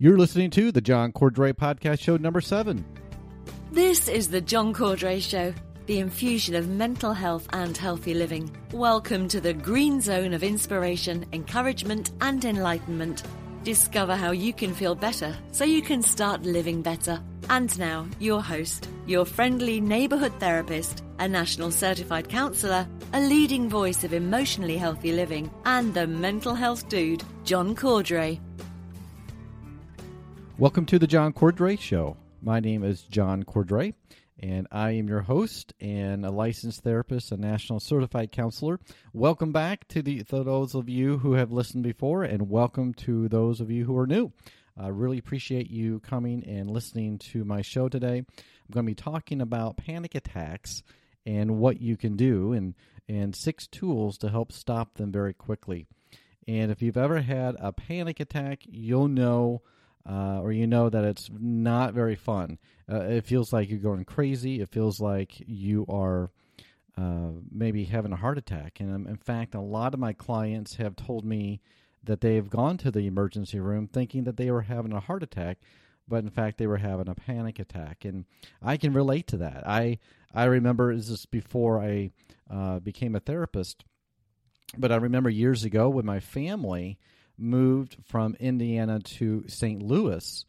You're listening to the John Cordray Podcast Show number seven. This is the John Cordray Show, the infusion of mental health and healthy living. Welcome to the green zone of inspiration, encouragement, and enlightenment. Discover how you can feel better so you can start living better. And now, your host, your friendly neighborhood therapist, a national certified counselor, a leading voice of emotionally healthy living, and the mental health dude, John Cordray. Welcome to the John Cordray Show. My name is John Cordray, and I am your host and a licensed therapist, a national certified counselor. Welcome back to, the, to those of you who have listened before, and welcome to those of you who are new. I really appreciate you coming and listening to my show today. I'm going to be talking about panic attacks and what you can do, and, and six tools to help stop them very quickly. And if you've ever had a panic attack, you'll know uh, or you know that it's not very fun. Uh, it feels like you're going crazy. It feels like you are uh, maybe having a heart attack. And um, in fact, a lot of my clients have told me that they've gone to the emergency room thinking that they were having a heart attack, but in fact they were having a panic attack. And I can relate to that. I I remember this is before I uh, became a therapist, but I remember years ago with my family moved from Indiana to St. Louis,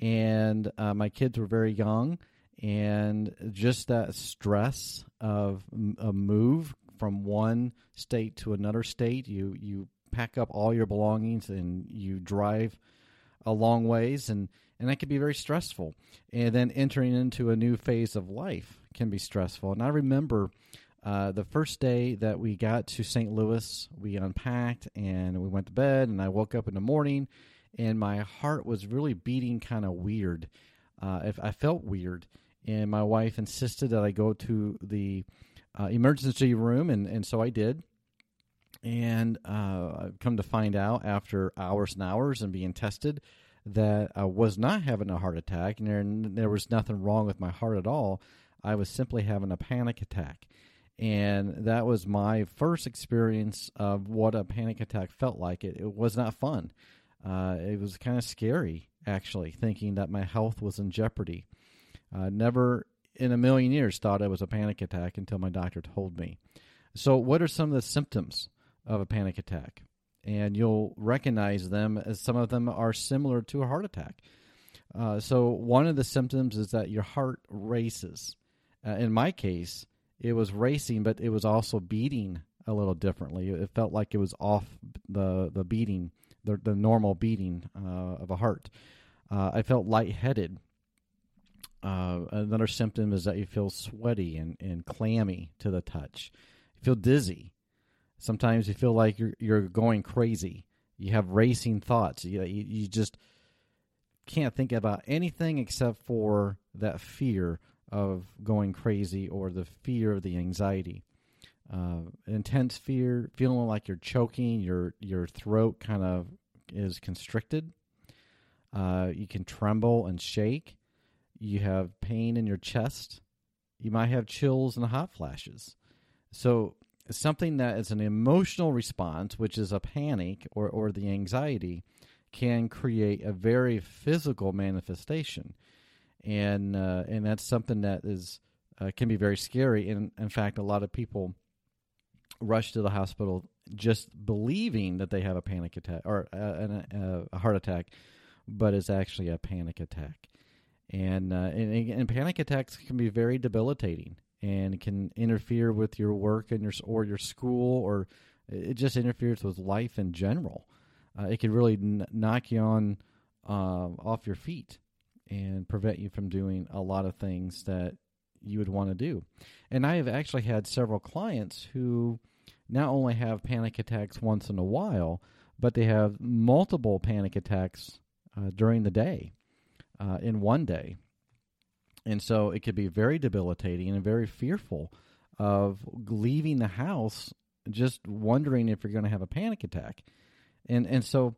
and uh, my kids were very young, and just that stress of a move from one state to another state, you you pack up all your belongings and you drive a long ways, and and that can be very stressful. And then entering into a new phase of life can be stressful. And I remember uh, the first day that we got to St. Louis, we unpacked and we went to bed. And I woke up in the morning, and my heart was really beating kind of weird. Uh, if I felt weird, and my wife insisted that I go to the uh, emergency room, and, and so I did. And uh, come to find out after hours and hours and being tested that I was not having a heart attack, and there, there was nothing wrong with my heart at all. I was simply having a panic attack and that was my first experience of what a panic attack felt like. It, it was not fun. Uh, it was kind of scary, actually, thinking that my health was in jeopardy. Uh, never in a million years thought it was a panic attack until my doctor told me. So, what are some of the symptoms of a panic attack? And you'll recognize them as some of them are similar to a heart attack. Uh, so, one of the symptoms is that your heart races. Uh, in my case, it was racing, but it was also beating a little differently. It felt like it was off the the beating, the the normal beating uh, of a heart. Uh, I felt lightheaded. Uh, another symptom is that you feel sweaty and, and clammy to the touch. You feel dizzy. Sometimes you feel like you're you're going crazy. You have racing thoughts. You, you, you just can't think about anything except for that fear of going crazy or the fear of the anxiety. Uh, intense fear, feeling like you're choking, your your throat kind of is constricted. Uh, you can tremble and shake. You have pain in your chest. You might have chills and hot flashes. So something that is an emotional response, which is a panic or, or the anxiety, can create a very physical manifestation and uh, and that's something that is uh, can be very scary. And in fact, a lot of people rush to the hospital just believing that they have a panic attack or uh, a, a heart attack, but it's actually a panic attack. And, uh, and, and panic attacks can be very debilitating and can interfere with your work and your or your school or it just interferes with life in general. Uh, it can really n- knock you on uh, off your feet and prevent you from doing a lot of things that you would want to do. And I have actually had several clients who not only have panic attacks once in a while, but they have multiple panic attacks uh, during the day. uh, in one day. And so it could be very debilitating and very fearful of leaving the house just wondering if you're going to have a panic attack. And and so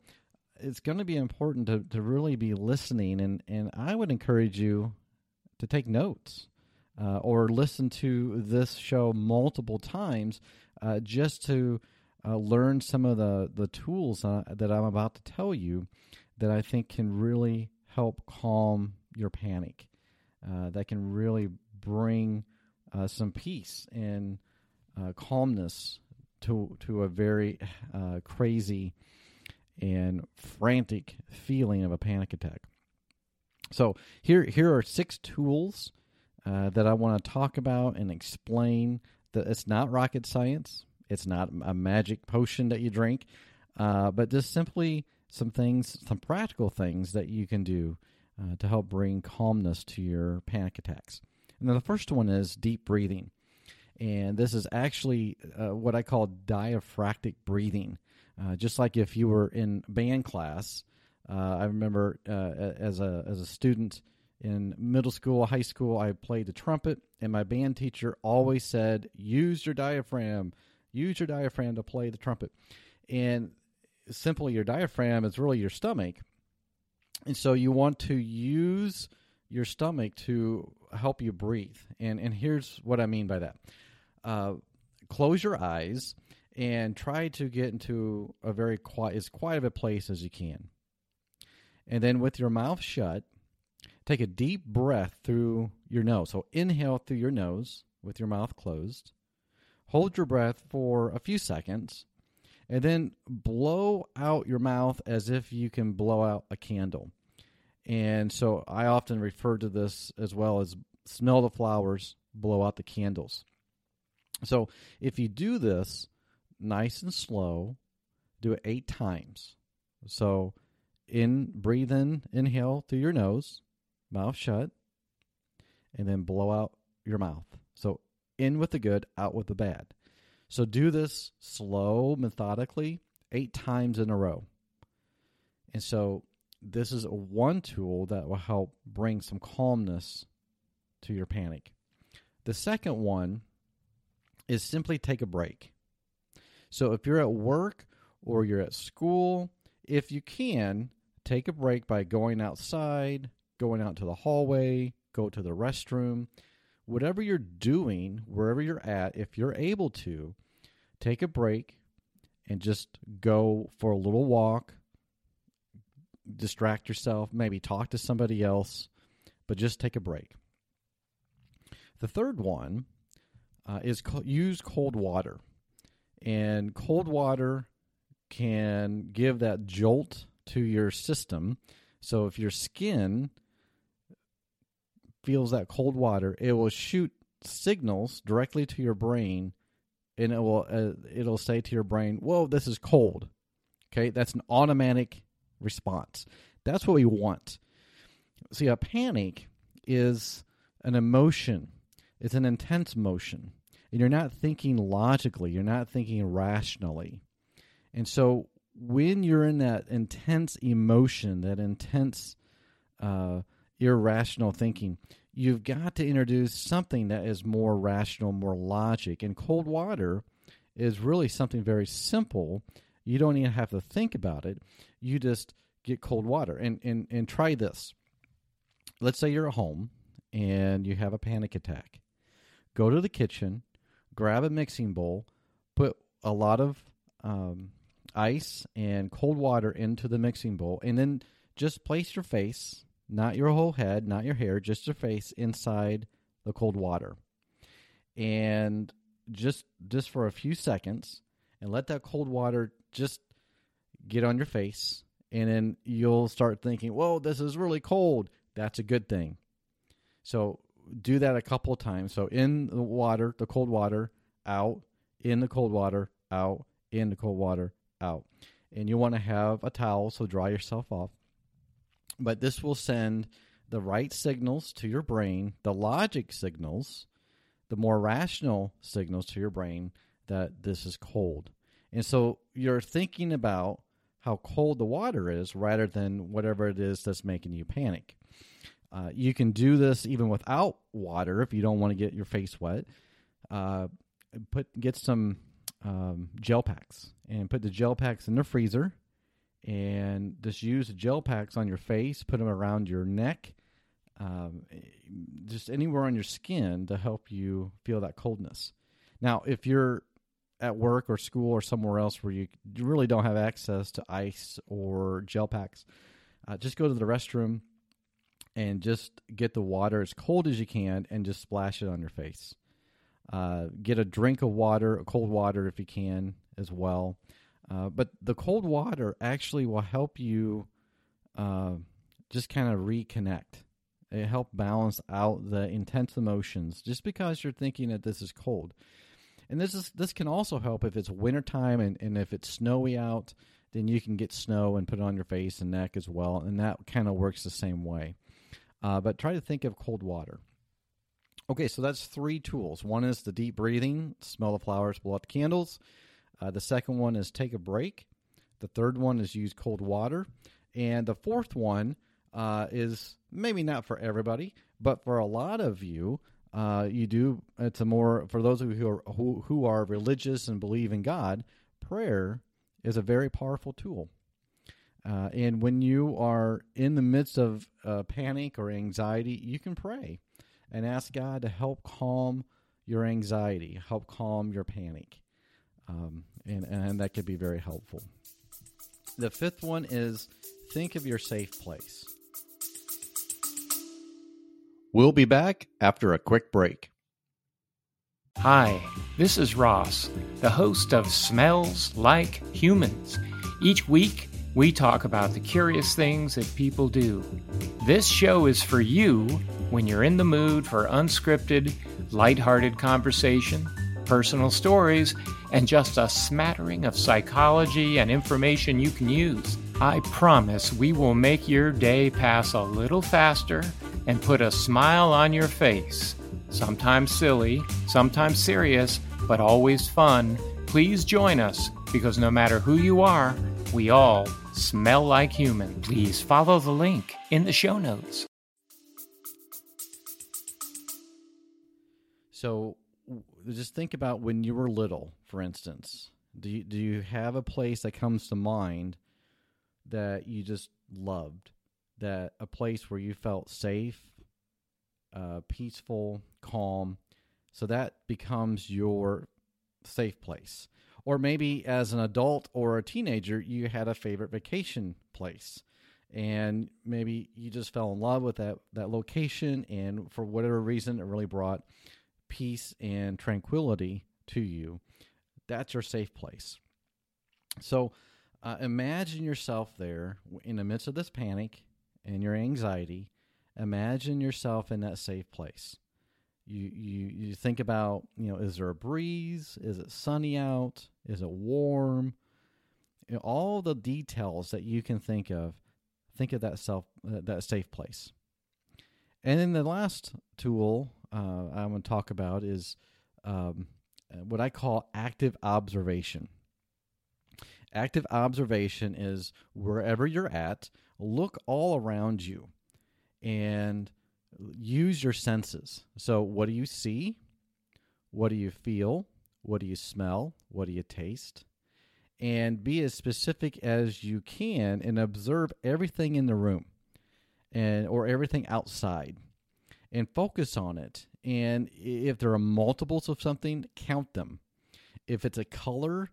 it's going to be important to, to really be listening and, and I would encourage you to take notes uh, or listen to this show multiple times uh, just to uh, learn some of the, the tools uh, that I'm about to tell you that I think can really help calm your panic. Uh, that can really bring uh, some peace and calmness to to a very crazy and frantic feeling of a panic attack. So here here are six tools uh, that I want to talk about and explain. That it's not rocket science. It's not a magic potion that you drink, uh, but just simply some things, some practical things that you can do uh, to help bring calmness to your panic attacks. And then the first one is deep breathing, and this is actually uh, what I call diaphragmatic breathing. Uh, just like if you were in band class, uh, I remember uh, as a as a student in middle school, high school, I played the trumpet, and my band teacher always said, "Use your diaphragm, use your diaphragm to play the trumpet." And simply, your diaphragm is really your stomach, and so you want to use your stomach to help you breathe. And and here's what I mean by that: uh, close your eyes and try to get into a very quiet, as quiet of a place as you can. And then with your mouth shut, take a deep breath through your nose. So inhale through your nose with your mouth closed. Hold your breath for a few seconds and then blow out your mouth as if you can blow out a candle. And so I often refer to this as well as smell the flowers, blow out the candles. So if you do this, nice and slow. Do it eight times. So, in, breathe in, inhale through your nose, mouth shut, and then blow out your mouth. So, in with the good, out with the bad. So, do this slow, methodically, eight times in a row. And so, this is one tool that will help bring some calmness to your panic. The second one is simply take a break. So if you're at work or you're at school, if you can, take a break by going outside, going out to the hallway, go to the restroom, whatever you're doing, wherever you're at, if you're able to, take a break and just go for a little walk, distract yourself, maybe talk to somebody else, but just take a break. The third one uh, is co- use cold water and cold water can give that jolt to your system. So if your skin feels that cold water, it will shoot signals directly to your brain, and it will uh, it'll say to your brain, "Whoa, this is cold." Okay, that's an automatic response. That's what we want. See, a panic is an emotion. It's an intense motion and you're not thinking logically, you're not thinking rationally. And so when you're in that intense emotion, that intense uh, irrational thinking, you've got to introduce something that is more rational, more logic. And cold water is really something very simple. You don't even have to think about it. You just get cold water and, and, and try this. Let's say you're at home and you have a panic attack. Go to the kitchen, grab a mixing bowl, put a lot of um, ice and cold water into the mixing bowl, and then just place your face, not your whole head, not your hair, just your face inside the cold water. And just just for a few seconds and let that cold water just get on your face and then you'll start thinking, "Whoa, this is really cold." That's a good thing. So do that a couple of times. So in the water, the cold water, out, in the cold water, out, in the cold water, out. And you want to have a towel, so dry yourself off. But this will send the right signals to your brain, the logic signals, the more rational signals to your brain that this is cold. And so you're thinking about how cold the water is rather than whatever it is that's making you panic. Uh, you can do this even without water if you don't want to get your face wet. Uh, put get some um, gel packs and put the gel packs in the freezer and just use the gel packs on your face, put them around your neck, um, just anywhere on your skin to help you feel that coldness. Now, if you're at work or school or somewhere else where you really don't have access to ice or gel packs, uh, just go to the restroom and just get the water as cold as you can and just splash it on your face. Uh, get a drink of water, cold water if you can as well. Uh, but the cold water actually will help you uh, just kind of reconnect. It help balance out the intense emotions just because you're thinking that this is cold. And this is this can also help if it's wintertime and, and if it's snowy out, then you can get snow and put it on your face and neck as well. And that kind of works the same way. Uh, but try to think of cold water. Okay, so that's three tools. One is the deep breathing, smell the flowers, blow out the candles. Uh, the second one is take a break. The third one is use cold water. And the fourth one uh, is maybe not for everybody, but for a lot of you, uh, you do. It's a more for those of you who are who, who are religious and believe in God. Prayer is a very powerful tool. Uh, and when you are in the midst of uh, panic or anxiety, you can pray and ask God to help calm your anxiety, help calm your panic. Um, and, and that could be very helpful. The fifth one is think of your safe place. We'll be back after a quick break. Hi, this is Ross, the host of Smells Like Humans. Each week, we talk about the curious things that people do. This show is for you when you're in the mood for unscripted, lighthearted conversation, personal stories, and just a smattering of psychology and information you can use. I promise we will make your day pass a little faster and put a smile on your face. Sometimes silly, sometimes serious, but always fun. Please join us because no matter who you are, we all smell like human. Please follow the link in the show notes. So, just think about when you were little, for instance. Do you, do you have a place that comes to mind that you just loved? That a place where you felt safe, uh, peaceful, calm. So that becomes your safe place. Or maybe as an adult or a teenager, you had a favorite vacation place. And maybe you just fell in love with that, that location, and for whatever reason, it really brought peace and tranquility to you. That's your safe place. So uh, imagine yourself there in the midst of this panic and your anxiety. Imagine yourself in that safe place. You, you you think about you know is there a breeze? Is it sunny out? Is it warm? You know, all the details that you can think of think of that self uh, that safe place. And then the last tool uh, i'm going to talk about is um, what i call active observation. Active observation is wherever you're at look all around you. And use your senses. So, what do you see? What do you feel? What do you smell? What do you taste? And be as specific as you can and observe everything in the room and or everything outside and focus on it. And if there are multiples of something, count them. If it's a color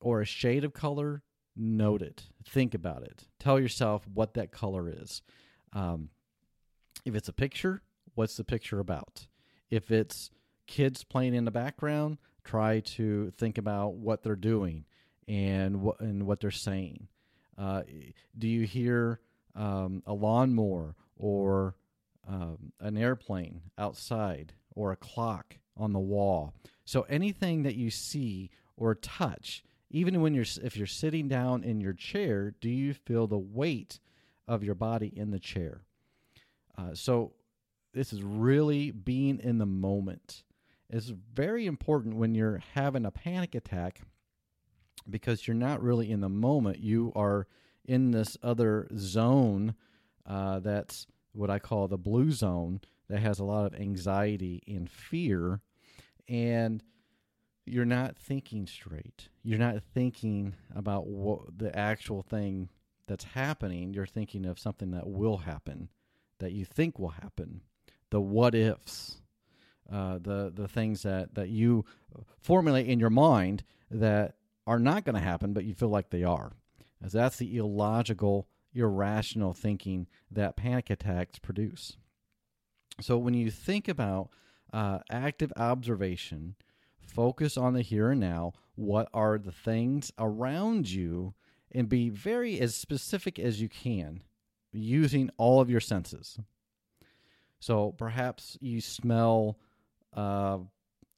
or a shade of color, note it. Think about it. Tell yourself what that color is. Um, if it's a picture, what's the picture about? If it's kids playing in the background, try to think about what they're doing and what and what they're saying. Uh, do you hear um, a lawnmower or um, an airplane outside or a clock on the wall? So anything that you see or touch, even when you're if you're sitting down in your chair, do you feel the weight of your body in the chair? Uh, so this is really being in the moment. It's very important when you're having a panic attack because you're not really in the moment. You are in this other zone uh, that's what I call the blue zone that has a lot of anxiety and fear. And you're not thinking straight. You're not thinking about what the actual thing that's happening. You're thinking of something that will happen, that you think will happen, the what ifs, uh, the the things that that you formulate in your mind that are not going to happen, but you feel like they are. As that's the illogical, irrational thinking that panic attacks produce. So when you think about uh, active observation, focus on the here and now. What are the things around you? And be very as specific as you can using all of your senses. So perhaps you smell uh,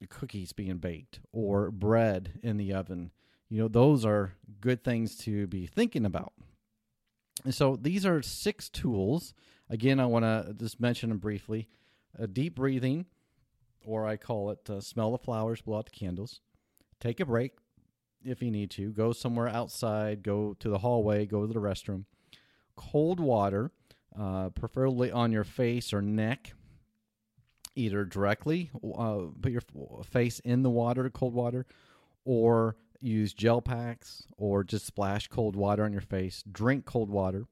cookies being baked or bread in the oven. You know, those are good things to be thinking about. And so these are six tools. Again, I want to just mention them briefly. Deep breathing, or I call it uh, smell the flowers, blow out the candles. Take a break if you need to. Go somewhere outside, go to the hallway, go to the restroom. Cold water, uh, preferably on your face or neck, either directly, uh, put your face in the water, cold water, or use gel packs or just splash cold water on your face. Drink cold water.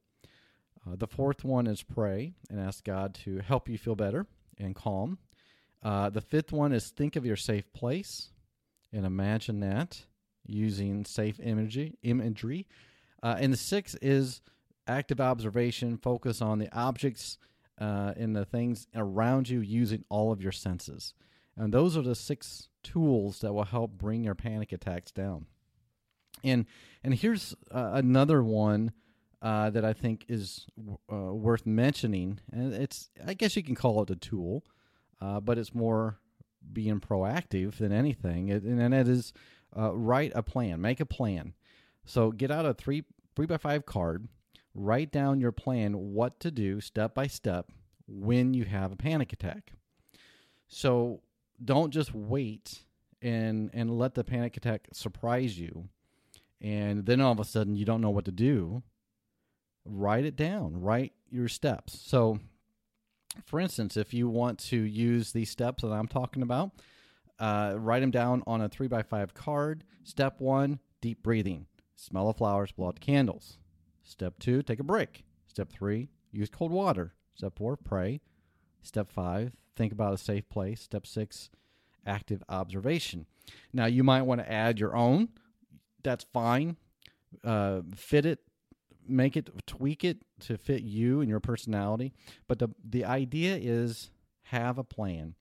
Uh, the fourth one is pray and ask God to help you feel better and calm. Uh, the fifth one is think of your safe place and imagine that using safe imagery. imagery. Uh, and the sixth is active observation. Focus on the objects uh, and the things around you using all of your senses. And those are the six tools that will help bring your panic attacks down. And and here's uh, another one uh, that I think is uh, worth mentioning, and it's I guess you can call it a tool, uh, but it's more being proactive than anything, it, and that is uh, write a plan, make a plan. So get out a three three by five card, write down your plan, what to do step by step when you have a panic attack. So don't just wait and and let the panic attack surprise you and then all of a sudden you don't know what to do. Write it down. Write your steps. So for instance if you want to use these steps that i'm talking about uh, write them down on a 3 by 5 card. Step one deep breathing. Smell the flowers blow out candles step two take a break step three use cold water step four pray step five think about a safe place step six active observation. Now, you might want to add your own. That's fine. Uh, fit it, make it, tweak it to fit you and your personality. But the, the idea is have a plan.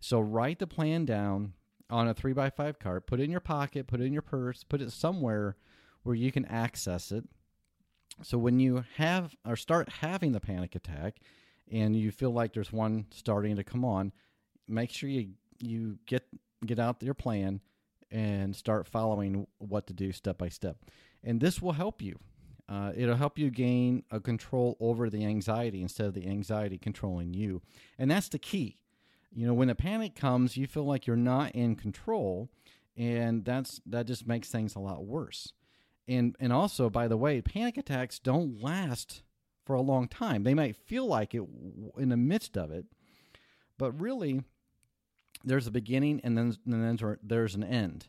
So write the plan down on a three by five card, put it in your pocket, put it in your purse, put it somewhere where you can access it. So when you have or start having the panic attack and you feel like there's one starting to come on, make sure you you get get out your plan and start following what to do step by step. And this will help you. Uh, it'll help you gain a control over the anxiety instead of the anxiety controlling you. And that's the key. You know, when a panic comes, you feel like you're not in control, and that's that just makes things a lot worse. And and also, by the way, panic attacks don't last for a long time. They might feel like it in the midst of it, but really, there's a beginning and then and then there's an end,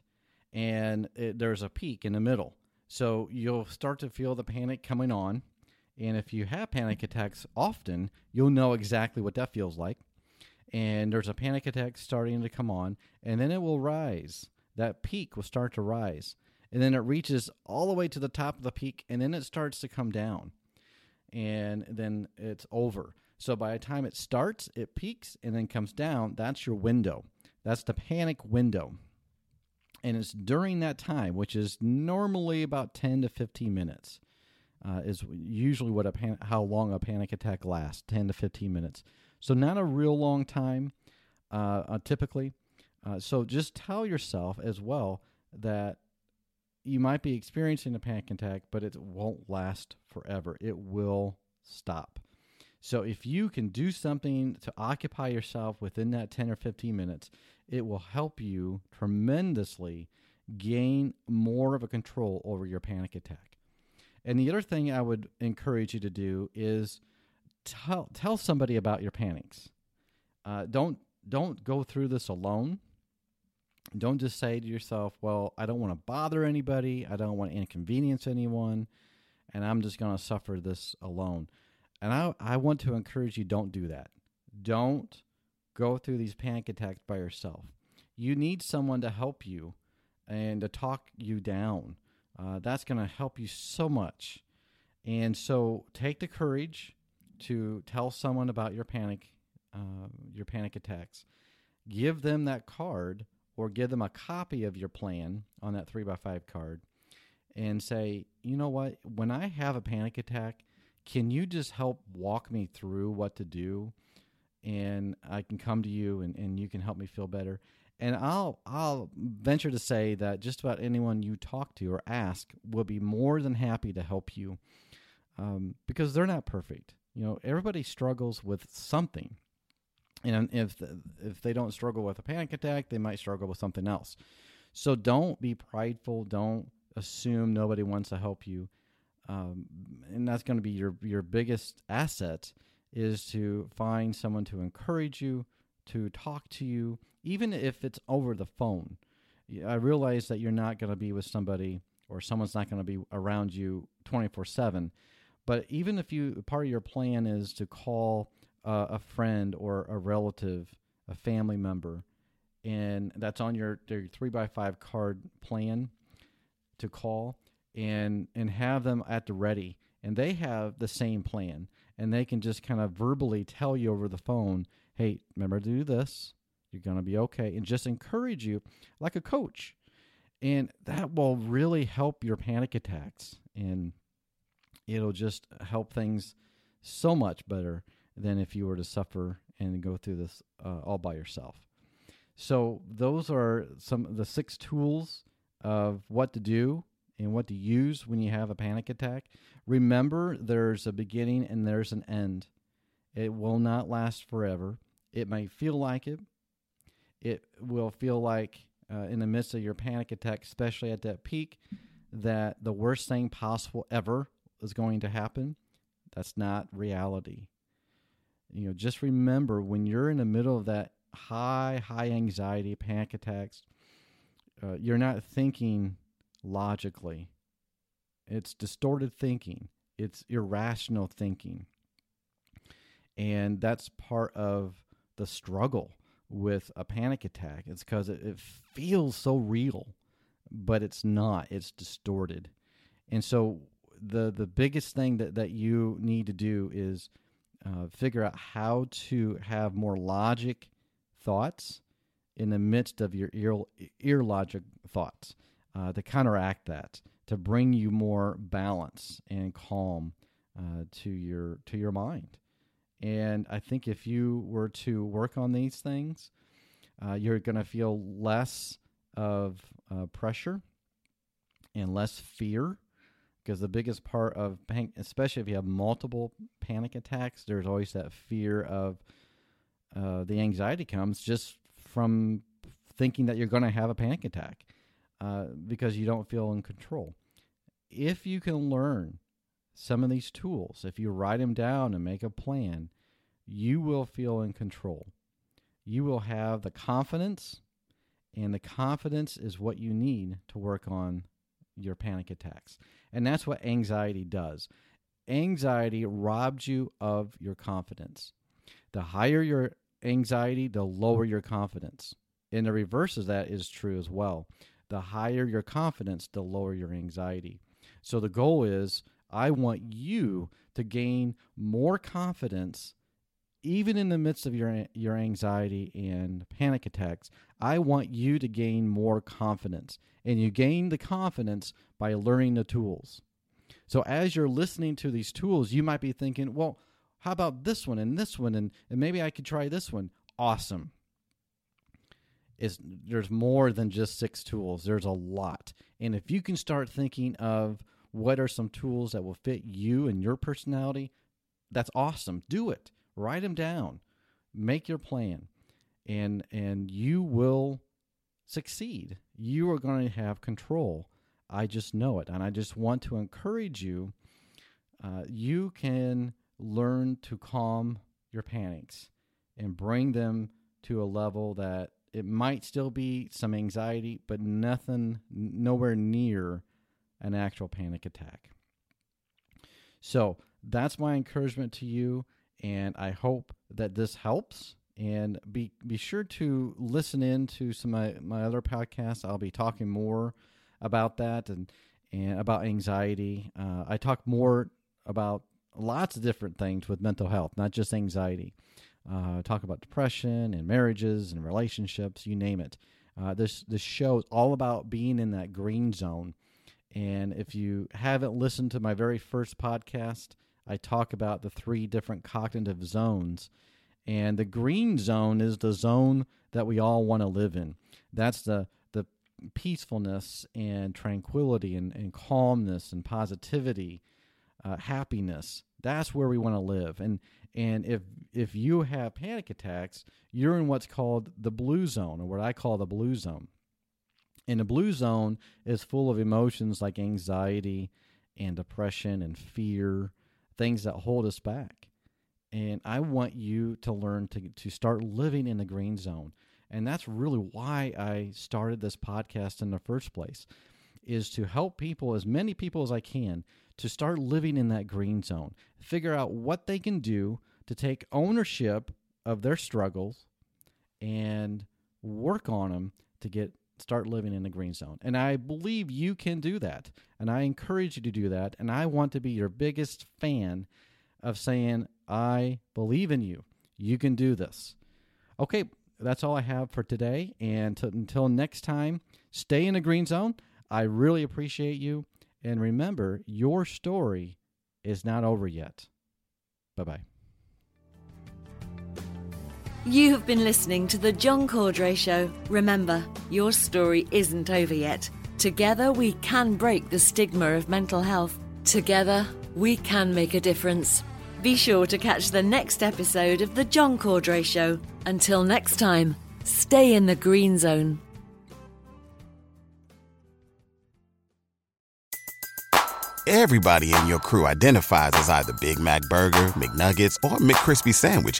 and it, there's a peak in the middle. So you'll start to feel the panic coming on, and if you have panic attacks often, you'll know exactly what that feels like. And there's a panic attack starting to come on, and then it will rise. That peak will start to rise, and then it reaches all the way to the top of the peak, and then it starts to come down, and then it's over. So by the time it starts, it peaks and then comes down. That's your window. That's the panic window. And it's during that time, which is normally about 10 to 15 minutes, uh, is usually what a pan- how long a panic attack lasts 10 to 15 minutes. So, not a real long time uh, uh, typically. Uh, so, just tell yourself as well that you might be experiencing a panic attack, but it won't last forever. It will stop. So if you can do something to occupy yourself within that 10 or 15 minutes, it will help you tremendously gain more of a control over your panic attack. And the other thing I would encourage you to do is tell tell somebody about your panics. Uh, don't don't go through this alone. Don't just say to yourself, "Well, I don't want to bother anybody. I don't want to inconvenience anyone, and I'm just going to suffer this alone." And I I want to encourage you don't do that. Don't go through these panic attacks by yourself. You need someone to help you and to talk you down. Uh, that's going to help you so much. And so take the courage to tell someone about your panic, uh, your panic attacks. Give them that card or give them a copy of your plan on that three by five card and say, you know what, when I have a panic attack, can you just help walk me through what to do? And I can come to you and, and you can help me feel better. And I'll I'll venture to say that just about anyone you talk to or ask will be more than happy to help you um, because they're not perfect. You know, everybody struggles with something, and if if they don't struggle with a panic attack, they might struggle with something else. So don't be prideful. Don't assume nobody wants to help you, um, and that's going to be your your biggest asset is to find someone to encourage you, to talk to you, even if it's over the phone. I realize that you're not going to be with somebody or someone's not going to be around you 24 7 but even if you part of your plan is to call uh, a friend or a relative, a family member, and that's on your, your three by five card plan to call and and have them at the ready. And they have the same plan and they can just kind of verbally tell you over the phone hey remember to do this. You're going to be okay and just encourage you like a coach. And that will really help your panic attacks and it'll just help things so much better than if you were to suffer and go through this uh, all by yourself. So those are some of the six tools of what to do and what to use when you have a panic attack. Remember, there's a beginning and there's an end. It will not last forever. It may feel like it. It will feel like uh, in the midst of your panic attack, especially at that peak, that the worst thing possible ever is going to happen. That's not reality. You know, just remember when you're in the middle of that high, high anxiety, panic attacks, uh, you're not thinking logically. It's distorted thinking, it's irrational thinking. And that's part of the struggle with a panic attack. It's because it, it feels so real, but it's not, it's distorted. And so the the biggest thing that, that you need to do is uh, figure out how to have more logic thoughts in the midst of your ear, ear logic thoughts uh, to counteract that to bring you more balance and calm uh, to your to your mind. And i think if you were to work on these things uh, you're going to feel less of uh, pressure and less fear because the biggest part of panic, especially if you have multiple panic attacks, there's always that fear of uh, the anxiety comes just from thinking that you're going to have a panic attack uh, because you don't feel in control. If you can learn some of these tools, if you write them down and make a plan, you will feel in control. You will have the confidence, and the confidence is what you need to work on your panic attacks. And that's what anxiety does. Anxiety robs you of your confidence. The higher your anxiety, the lower your confidence. And the reverse of that is true as well. The higher your confidence, the lower your anxiety. So the goal is I want you to gain more confidence even in the midst of your your anxiety and panic attacks, I want you to gain more confidence. And you gain the confidence by learning the tools. So as you're listening to these tools, you might be thinking, well, how about this one and this one and, and maybe I could try this one. Awesome. Is there's more than just six tools. There's a lot. And if you can start thinking of what are some tools that will fit you and your personality, that's awesome. Do it write them down make your plan and and you will succeed. You are going to have control. I just know it. And I just want to encourage you. Uh, you can learn to calm your panics and bring them to a level that it might still be some anxiety, but nothing, nowhere near an actual panic attack. So that's my encouragement to you, and I hope that this helps. And be be sure to listen in to some of my, my other podcasts. I'll be talking more about that and and about anxiety. Uh, I talk more about lots of different things with mental health, not just anxiety. Uh, talk about depression and marriages and relationships, you name it. Uh, this this show is all about being in that green zone. And if you haven't listened to my very first podcast, I talk about the three different cognitive zones. And the green zone is the zone that we all want to live in. That's the the peacefulness and tranquility and, and calmness and positivity, uh, happiness. That's where we want to live. And and if if you have panic attacks, you're in what's called the blue zone, or what I call the blue zone. And the blue zone is full of emotions like anxiety and depression and fear, things that hold us back. And I want you to learn to, to start living in the green zone. And that's really why I started this podcast in the first place is to help people, as many people as I can, to start living in that green zone. Figure out what they can do to take ownership of their struggles and work on them to get start living in the green zone. And I believe you can do that. And I encourage you to do that. And I want to be your biggest fan of saying, I believe in you. You can do this. Okay, that's all I have for today. And to, until next time, stay in the green zone. I really appreciate you. And remember, your story is not over yet. Bye bye. You have been listening to The John Cordray Show. Remember, your story isn't over yet. Together, we can break the stigma of mental health. Together, we can make a difference. Be sure to catch the next episode of The John Cordray Show. Until next time, stay in the green zone. Everybody in your crew identifies as either Big Mac Burger, McNuggets, or McCrispy Sandwich.